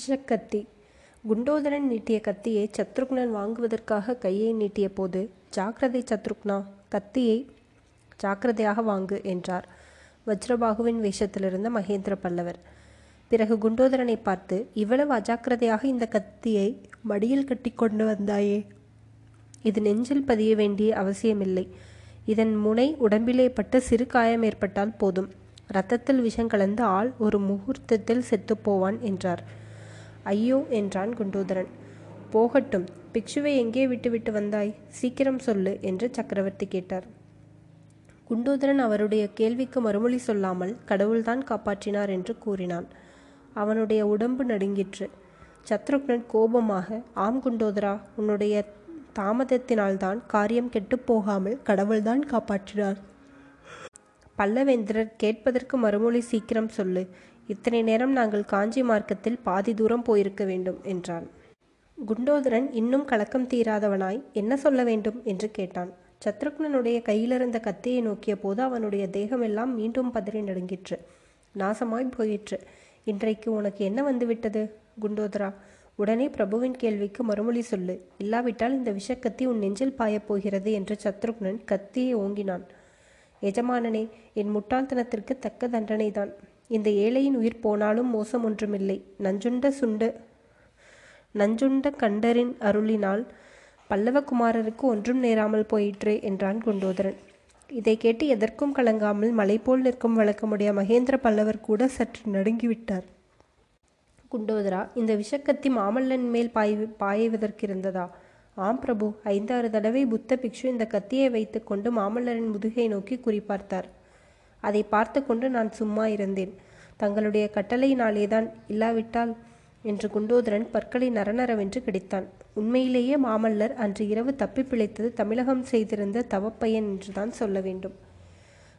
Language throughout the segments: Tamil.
விஷக்கத்தி குண்டோதரன் நீட்டிய கத்தியை சத்ருக்னன் வாங்குவதற்காக கையை நீட்டிய போது ஜாக்கிரதை சத்ருக்னா கத்தியை ஜாக்கிரதையாக வாங்கு என்றார். வஜ்ரபாகுவின் வேஷத்திலிருந்த மகேந்திர பல்லவர். பிறகு குண்டோதரனை பார்த்து இவ்வளவு அஜாக்கிரதையாக இந்த கத்தியை மடியில் கட்டி கொண்டு வந்தாயே. இது நெஞ்சில் பதிய வேண்டிய அவசியமில்லை. இதன் முனை உடம்பிலே பட்டு சிறு காயம் ஏற்பட்டால் போதும். ரத்தத்தில் விஷம் கலந்து ஆள் ஒரு முகூர்த்தத்தில் செத்துப்போவான் என்றார். ஐயோ என்றான் குண்டோதரன். போகட்டும் பிக்ஷுவை எங்கே விட்டுவிட்டு வந்தாய்? சீக்கிரம் சொல்லு என்று சக்கரவர்த்தி கேட்டார். குண்டோதரன் அவருடைய கேள்விக்கு மறுமொழி சொல்லாமல் கடவுள்தான் காப்பாற்றினார் என்று கூறினான். அவனுடைய உடம்பு நடுங்கிற்று. சத்ருக்னன் கோபமாக ஆம் குண்டோதரா உன்னுடைய தாமதத்தினால்தான் காரியம் கெட்டுப்போகாமல் கடவுள்தான் காப்பாற்றினார். பல்லவேந்திரர் கேட்பதற்கு மறுமொழி சீக்கிரம் சொல்லு இத்தனை நேரம் நாங்கள் காஞ்சி மார்க்கத்தில் பாதி தூரம் போயிருக்க வேண்டும் என்றான். குண்டோதரன் இன்னும் கலக்கம் தீராதவனாய் என்ன சொல்ல வேண்டும்? என்று கேட்டான். சத்ருக்னனுடைய கையிலிருந்த கத்தியை நோக்கிய போது அவனுடைய தேகமெல்லாம் மீண்டும் பதறி நடுங்கிற்று. நாசமாய் போயிற்று. இன்றைக்கு உனக்கு என்ன வந்துவிட்டது குண்டோதரா உடனே பிரபுவின் கேள்விக்கு மறுமொழி சொல்லு. இல்லாவிட்டால் இந்த விஷக்கத்தி உன் நெஞ்சில் பாயப் போகிறது என்று சத்ருக்னன் கத்தியை ஓங்கினான். எஜமானனே என் முட்டாள்தனத்திற்கு தக்க தண்டனைதான். இந்த ஏழையின் உயிர் போனாலும் மோசம் ஒன்றுமில்லை. நஞ்சுண்ட சுண்ட நஞ்சுண்ட கண்டரின் அருளினால் பல்லவகுமாரருக்கு ஒன்றும் நேராமல் போயிற்றே என்றான் குண்டோதரன். இதை கேட்டு எதற்கும் கலங்காமல் மலை போல் நிற்கும் வழக்கமுடைய மகேந்திர பல்லவர் கூட சற்று நடுங்கிவிட்டார். குண்டோதரா இந்த விஷக்கத்தி மாமல்லன் மேல் பாய் பாய்வதற்கிருந்ததா? ஆம் பிரபு ஐந்தாறு தடவை புத்த பிக்ஷு இந்த கத்தியை வைத்துக்கொண்டு மாமல்லரின் முதுகை நோக்கி குறிப்பார்த்தார் அதை பார்த்து கொண்டு நான் சும்மா இருந்தேன். தங்களுடைய கட்டளையினாலேதான் இல்லாவிட்டால் என்று குண்டோதரன் பற்களை நரநரவென்று கிடைத்தான். உண்மையிலேயே மாமல்லர் அன்று இரவு தப்பி பிழைத்தது தமிழகம் செய்திருந்த தவப்பையன் என்றுதான் சொல்ல வேண்டும்.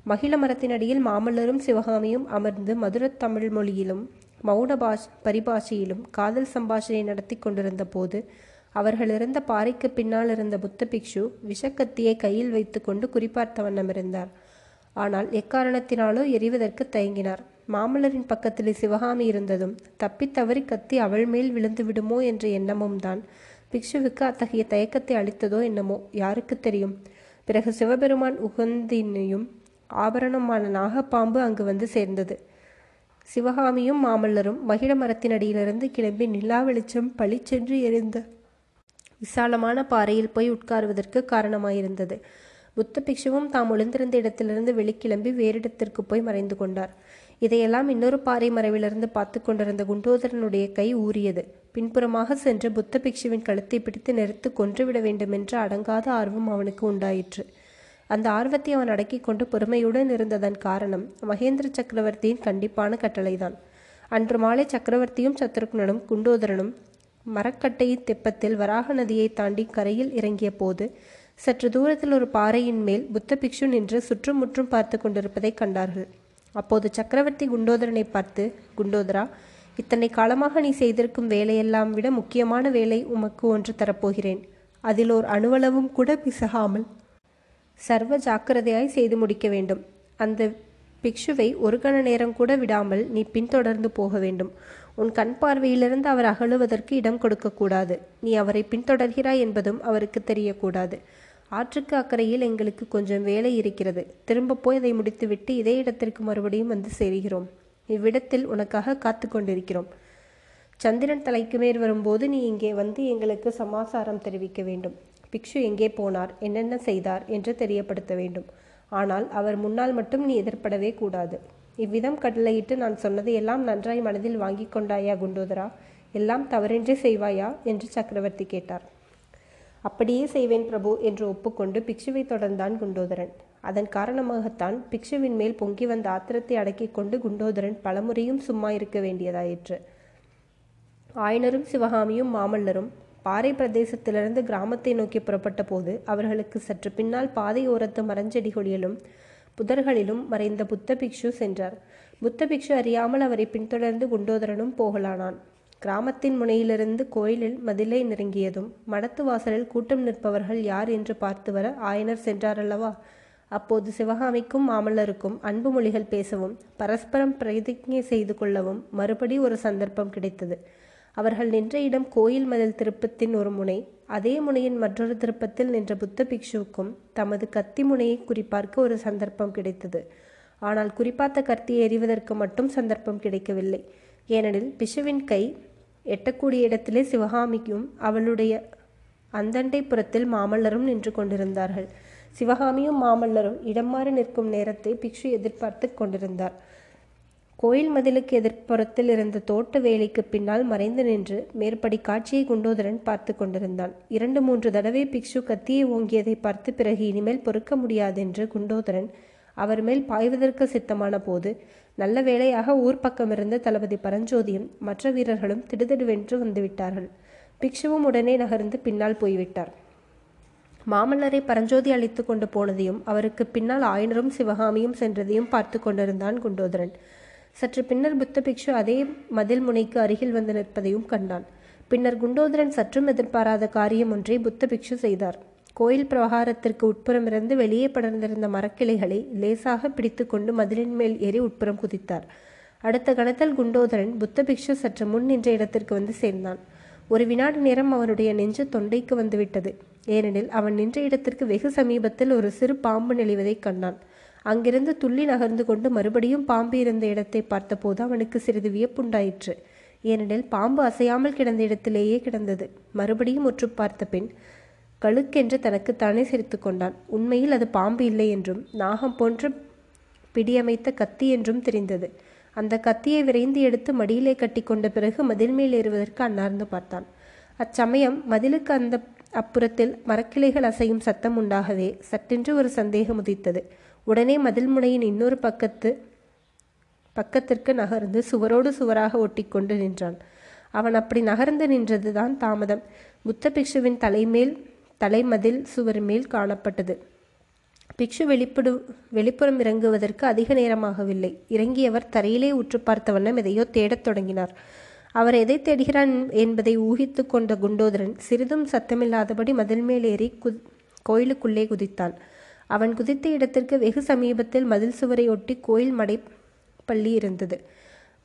மகிழ மரத்தினடியில் மாமல்லரும் சிவகாமியும் அமர்ந்து மதுரத் தமிழ் மொழியிலும் மௌன பாஷ் பரிபாஷையிலும் காதல் சம்பாஷணை நடத்தி கொண்டிருந்த போது அவர்கள் இருந்த பாறைக்கு பின்னால் இருந்த புத்த பிக்ஷு விஷக்கத்தியை கையில் வைத்துக்கொண்டு குறிப்பார்த்த வண்ணம் இருந்தார். ஆனால் எக்காரணத்தினாலோ எரிவதற்கு தயங்கினார். மாமல்லரின் பக்கத்தில் சிவகாமி இருந்ததும் தப்பித் தவறி கத்தி அவள் மேல் விழுந்து விடுமோ என்ற எண்ணமும் தான். பிக்ஷுவுக்கு அத்தகைய தயக்கத்தை அளித்ததோ என்னமோ யாருக்கு தெரியும்? பிறகு சிவபெருமான் உகந்தினையும் ஆபரணமான நாகப்பாம்பு அங்கு வந்து சேர்ந்தது. சிவகாமியும் மாமல்லரும் மகிழ மரத்தின் அடியிலிருந்து கிளம்பி நிலா வெளிச்சம் பளிச்சென்று எரிந்த விசாலமான பாறையில் போய் உட்காருவதற்கு காரணமாயிருந்தது. புத்த பிக்ஷுவும் தாம் ஒளிந்திருந்த இடத்திலிருந்து வெளிக்கிளம்பி வேறிடத்திற்கு போய் மறைந்து கொண்டார். இதையெல்லாம் இன்னொரு பாறை மறைவிலிருந்து பார்த்து கொண்டிருந்த குண்டோதரனுடைய கை ஊறியது. பின்புறமாக சென்று புத்த பிக்ஷுவின் கழுத்தை பிடித்து நெருத்து கொன்றுவிட வேண்டுமென்ற அடங்காத ஆர்வம் அவனுக்கு உண்டாயிற்று. அந்த ஆர்வத்தை அவன் அடக்கி கொண்டு பொறுமையுடன் இருந்ததன் காரணம் மகேந்திர சக்கரவர்த்தியின் கண்டிப்பான கட்டளைதான். அன்று மாலை சக்கரவர்த்தியும் சத்ருக்னனும் குண்டோதரனும் மரக்கட்டையின் தெப்பத்தில் வராக நதியை தாண்டி கரையில் இறங்கிய போது சற்று தூரத்தில் ஒரு பாறையின் மேல் புத்த பிக்ஷு நின்று சுற்றுமுற்றும் பார்த்து கொண்டிருப்பதை கண்டார்கள். அப்போது சக்கரவர்த்தி குண்டோதரனை பார்த்து குண்டோதரா இத்தனை காலமாக நீ செய்திருக்கும் வேலையெல்லாம் விட முக்கியமான வேலை உமக்கு ஒன்று தரப்போகிறேன். அதில் ஓர் அணுவளவும் கூட பிசகாமல் சர்வ ஜாக்கிரதையாய் செய்து முடிக்க வேண்டும். அந்த பிக்ஷுவை ஒரு கண நேரம் கூட விடாமல் நீ பின்தொடர்ந்து போக வேண்டும். உன் கண் பார்வையிலிருந்து அவர் அகழுவதற்கு இடம் கொடுக்கக்கூடாது நீ அவரை பின்தொடர்கிறாய் என்பதும் அவருக்கு தெரியக்கூடாது. ஆற்றுக்கு அக்கறையில் எங்களுக்கு கொஞ்சம் வேலை இருக்கிறது. திரும்ப போய் அதை முடித்துவிட்டு இதே இடத்திற்கு மறுபடியும் வந்து சேருகிறோம். இவ்விடத்தில் உனக்காக காத்து கொண்டிருக்கிறோம். சந்திரன் தலைக்கு மேல் வரும்போது நீ இங்கே வந்து எங்களுக்கு சமாசாரம் தெரிவிக்க வேண்டும். பிக்ஷு எங்கே போனார்? என்னென்ன செய்தார்? என்று தெரியப்படுத்த வேண்டும். ஆனால் அவர் முன்னால் மட்டும் நீ எதிர்ப்படவே கூடாது. இவ்விதம் கடலையிட்டு நான் சொன்னதை எல்லாம் நன்றாய் மனதில் வாங்கி கொண்டாயா குண்டோதரா? எல்லாம் தவறின்றி செய்வாயா? என்று சக்கரவர்த்தி கேட்டார். அப்படியே செய்வேன் பிரபு என்று ஒப்புக்கொண்டு பிக்ஷுவை தொடர்ந்தான் குண்டோதரன். அதன் காரணமாகத்தான் பிக்ஷுவின் மேல் பொங்கி வந்த ஆத்திரத்தை அடக்கிக் கொண்டு குண்டோதரன் பலமுறையும் சும்மா இருக்க வேண்டியதாயிற்று. ஆயனரும் சிவகாமியும் மாமல்லரும் பாறை பிரதேசத்திலிருந்து கிராமத்தை நோக்கி புறப்பட்ட போது அவர்களுக்கு சற்று பின்னால் பாதை ஓரத்து புதர்களிலும் மறைந்த புத்த பிக்ஷு சென்றார். புத்த பிக்ஷு அறியாமல் அவரை பின்தொடர்ந்து குண்டோதரனும் போகலானான். கிராமத்தின் முனையிலிருந்து கோயிலில் மதிலை நெருங்கியதும் மடத்து வாசலில் கூட்டம் நிற்பவர்கள் யார் என்று பார்த்து வர ஆயனர் சென்றாரல்லவா? அப்போது சிவகாமிக்கும் மாமல்லருக்கும் அன்பு மொழிகள் பேசவும் பரஸ்பரம் பிரதிஜை செய்து கொள்ளவும் மறுபடி ஒரு சந்தர்ப்பம் கிடைத்தது. அவர்கள் நின்ற இடம் கோயில் மதில் திருப்பத்தின் ஒரு முனை அதே முனையின் மற்றொரு திருப்பத்தில் நின்ற புத்த பிக்ஷுவுக்கும் தமது கத்தி முனையை குறிப்பார்க்க ஒரு சந்தர்ப்பம் கிடைத்தது. ஆனால் குறிப்பாத்த கத்தியை எறிவதற்கு மட்டும் சந்தர்ப்பம் கிடைக்கவில்லை. ஏனெனில் பிஷுவின் கை எட்டக்கூடிய இடத்திலே சிவகாமிக்கும் அவளுடைய அந்தண்டை புறத்தில் மாமல்லரும் நின்று கொண்டிருந்தார்கள். சிவகாமியும் மாமல்லரும் இடம் மாறி நிற்கும் நேரத்தை பிக்ஷு எதிர்பார்த்து கொண்டிருந்தார். கோயில் மதிலுக்கு எதிர்ப்புறத்தில் இருந்த தோட்ட வேலைக்கு பின்னால் மறைந்து நின்று மேற்படி காட்சியை குண்டோதரன் பார்த்து கொண்டிருந்தான். இரண்டு மூன்று தடவை பிக்ஷு கத்தியை ஓங்கியதை பார்த்து பிறகு இனிமேல் பொறுக்க முடியாதென்று குண்டோதரன் அவர் மேல் பாய்வதற்கு சித்தமான போது நல்ல வேளையாக ஊர் பக்கமிருந்த தளபதி பரஞ்சோதியும் மற்ற வீரர்களும் திடுதிடுவென்று வந்துவிட்டார்கள். பிக்ஷுவும் உடனே நகர்ந்து பின்னால் போய்விட்டார். மாமல்லரை பரஞ்சோதி அழைத்து கொண்டு போனதையும் அவருக்கு பின்னால் ஆயனரும் சிவகாமியும் சென்றதையும் பார்த்து கொண்டிருந்தான் குண்டோதரன். சற்று பின்னர் புத்த பிக்ஷு அதே மதில் முனைக்கு அருகில் வந்து நிற்பதையும் கண்டான். பின்னர் குண்டோதரன் சற்றும் எதிர்பாராத காரியம் ஒன்றை புத்த பிக்ஷு செய்தார். கோயில் பிரகாரத்திற்கு உட்புறமிருந்து வெளியே படர்ந்திருந்த மரக்கிளைகளை லேசாக பிடித்துக்கொண்டு மதிலின் மேல் ஏறி உட்புறம் குதித்தார். அடுத்த கணத்தில் குண்டோதரன் புத்த பிக்ஷு சற்று முன் நின்ற இடத்திற்கு வந்து சேர்ந்தான். ஒரு வினாடி நேரம் அவனுடைய நெஞ்சு தொண்டைக்கு வந்துவிட்டது. ஏனெனில் அவன் நின்ற இடத்திற்கு வெகு சமீபத்தில் ஒரு சிறு பாம்பு நெளிவதைக் கண்டான். அங்கிருந்து துள்ளி நகர்ந்து கொண்டு மறுபடியும் பாம்பு இருந்த இடத்தை பார்த்தபோது அவனுக்கு சிறிது வியப்புண்டாயிற்று. ஏனெனில் பாம்பு அசையாமல் கிடந்த இடத்திலேயே கிடந்தது. மறுபடியும் உற்று பார்த்த பின் கழுக்கென்று தனக்குத்தானே சிரித்து கொண்டான். உண்மையில் அது பாம்பு இல்லை என்றும் நாகம் போன்று பிடியமைத்த கத்தி என்றும் தெரிந்தது. அந்த கத்தியை விரைந்து எடுத்து மடியிலே கட்டி கொண்ட பிறகு மதில் மேல் ஏறுவதற்கு அன்னார்ந்து பார்த்தான். அச்சமயம் மதிலுக்கு அந்த அப்புறத்தில் மரக்கிளைகள் அசையும் சத்தம் உண்டாகவே சட்டென்று ஒரு சந்தேகம் உதித்தது. உடனே மதில் முனையின் இன்னொரு பக்கத்து பக்கத்திற்கு நகர்ந்து சுவரோடு சுவராக ஒட்டிக்கொண்டு நின்றான். அவன் அப்படி நகர்ந்து நின்றதுதான் தாமதம். புத்த பிக்ஷுவின் தலைமேல் தலைமதில் சுவர் மேல் காணப்பட்டது. பிக்ஷு வெளிப்படு வெளிப்புறம் இறங்குவதற்கு அதிக நேரமாகவில்லை. இறங்கியவர் தரையிலே உற்று பார்த்த வண்ணம் எதையோ தேடத் தொடங்கினார். அவர் எதை தேடுகிறான் என்பதை ஊகித்து கொண்ட குண்டோதரன் சிறிதும் சத்தமில்லாதபடி மதில் மேலேறி கு கோயிலுக்குள்ளே குதித்தான். அவன் குதித்த இடத்திற்கு வெகு சமீபத்தில் மதில் சுவரை ஒட்டி கோயில் மடைப்பள்ளி இருந்தது.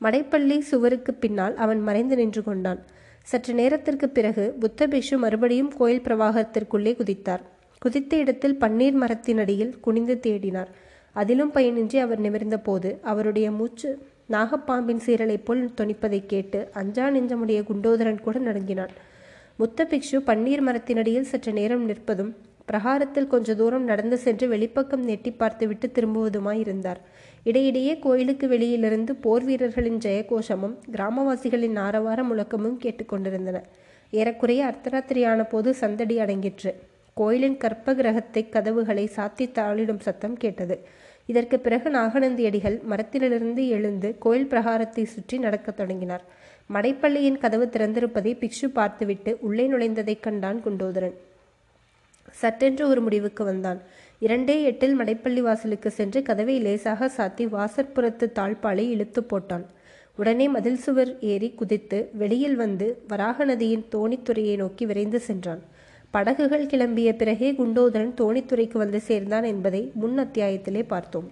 மடைப்பள்ளி சுவருக்கு பின்னால் அவன் மறைந்து நின்று கொண்டான். சற்று நேரத்திற்கு பிறகு புத்த பிக்ஷு மறுபடியும் கோயில் பிரவாகத்திற்குள்ளே குதித்தார். குதித்த இடத்தில் பன்னீர் மரத்தின் அடியில் குனிந்து தேடினார். அதிலும் பயனின்றி அவர் நிமிர்ந்த போது அவருடைய மூச்சு நாகப்பாம்பின் சீரலைப் போல் தொனிப்பதைக் கேட்டு அஞ்சா நெஞ்சமுடைய குண்டோதரன் கூட நடுங்கினான். முத்த பிக்ஷு பன்னீர் மரத்தினடியில் சற்று நேரம் நிற்பதும் பிரகாரத்தில் கொஞ்ச தூரம் நடந்து சென்று வெளிப்பக்கம் நெட்டி பார்த்துவிட்டு திரும்புவதுமாய் இருந்தார். இடையிடையே கோயிலுக்கு வெளியிலிருந்து போர் வீரர்களின் ஜெயகோஷமும் கிராமவாசிகளின் ஆரவார முழக்கமும் கேட்டுக்கொண்டிருந்தன ஏறக்குறைய அர்த்தராத்திரியான போது சந்தடி அடங்கிற்று. கோயிலின் கற்ப கிரகத்தை கதவுகளை சாத்தி தாளிடும் சத்தம் கேட்டது. இதற்கு பிறகு நாகநந்தியடிகள் மரத்திலிருந்து எழுந்து கோயில் பிரகாரத்தை சுற்றி நடக்கத் தொடங்கினார். மடைப்பள்ளியின் கதவு திறந்திருப்பதை பிக்ஷு பார்த்துவிட்டு உள்ளே நுழைந்ததைக் கண்டான் குண்டோதரன். சட்டென்று ஒரு முடிவுக்கு வந்தான். இரண்டே எட்டில் மடைப்பள்ளி வாசலுக்கு சென்று கதவை லேசாக சாத்தி வாசற்புறத்து தாழ்பாலை இழுத்து போட்டான். உடனே மதில் சுவர் ஏறி குதித்து வெளியில் வந்து வராக நதியின் தோணித்துறையை நோக்கி விரைந்து சென்றான். படகுகள் கிளம்பிய பிறகே குண்டோதரன் தோணித்துறைக்கு வந்து சேர்ந்தான் என்பதை முன் அத்தியாயத்திலே பார்த்தோம்.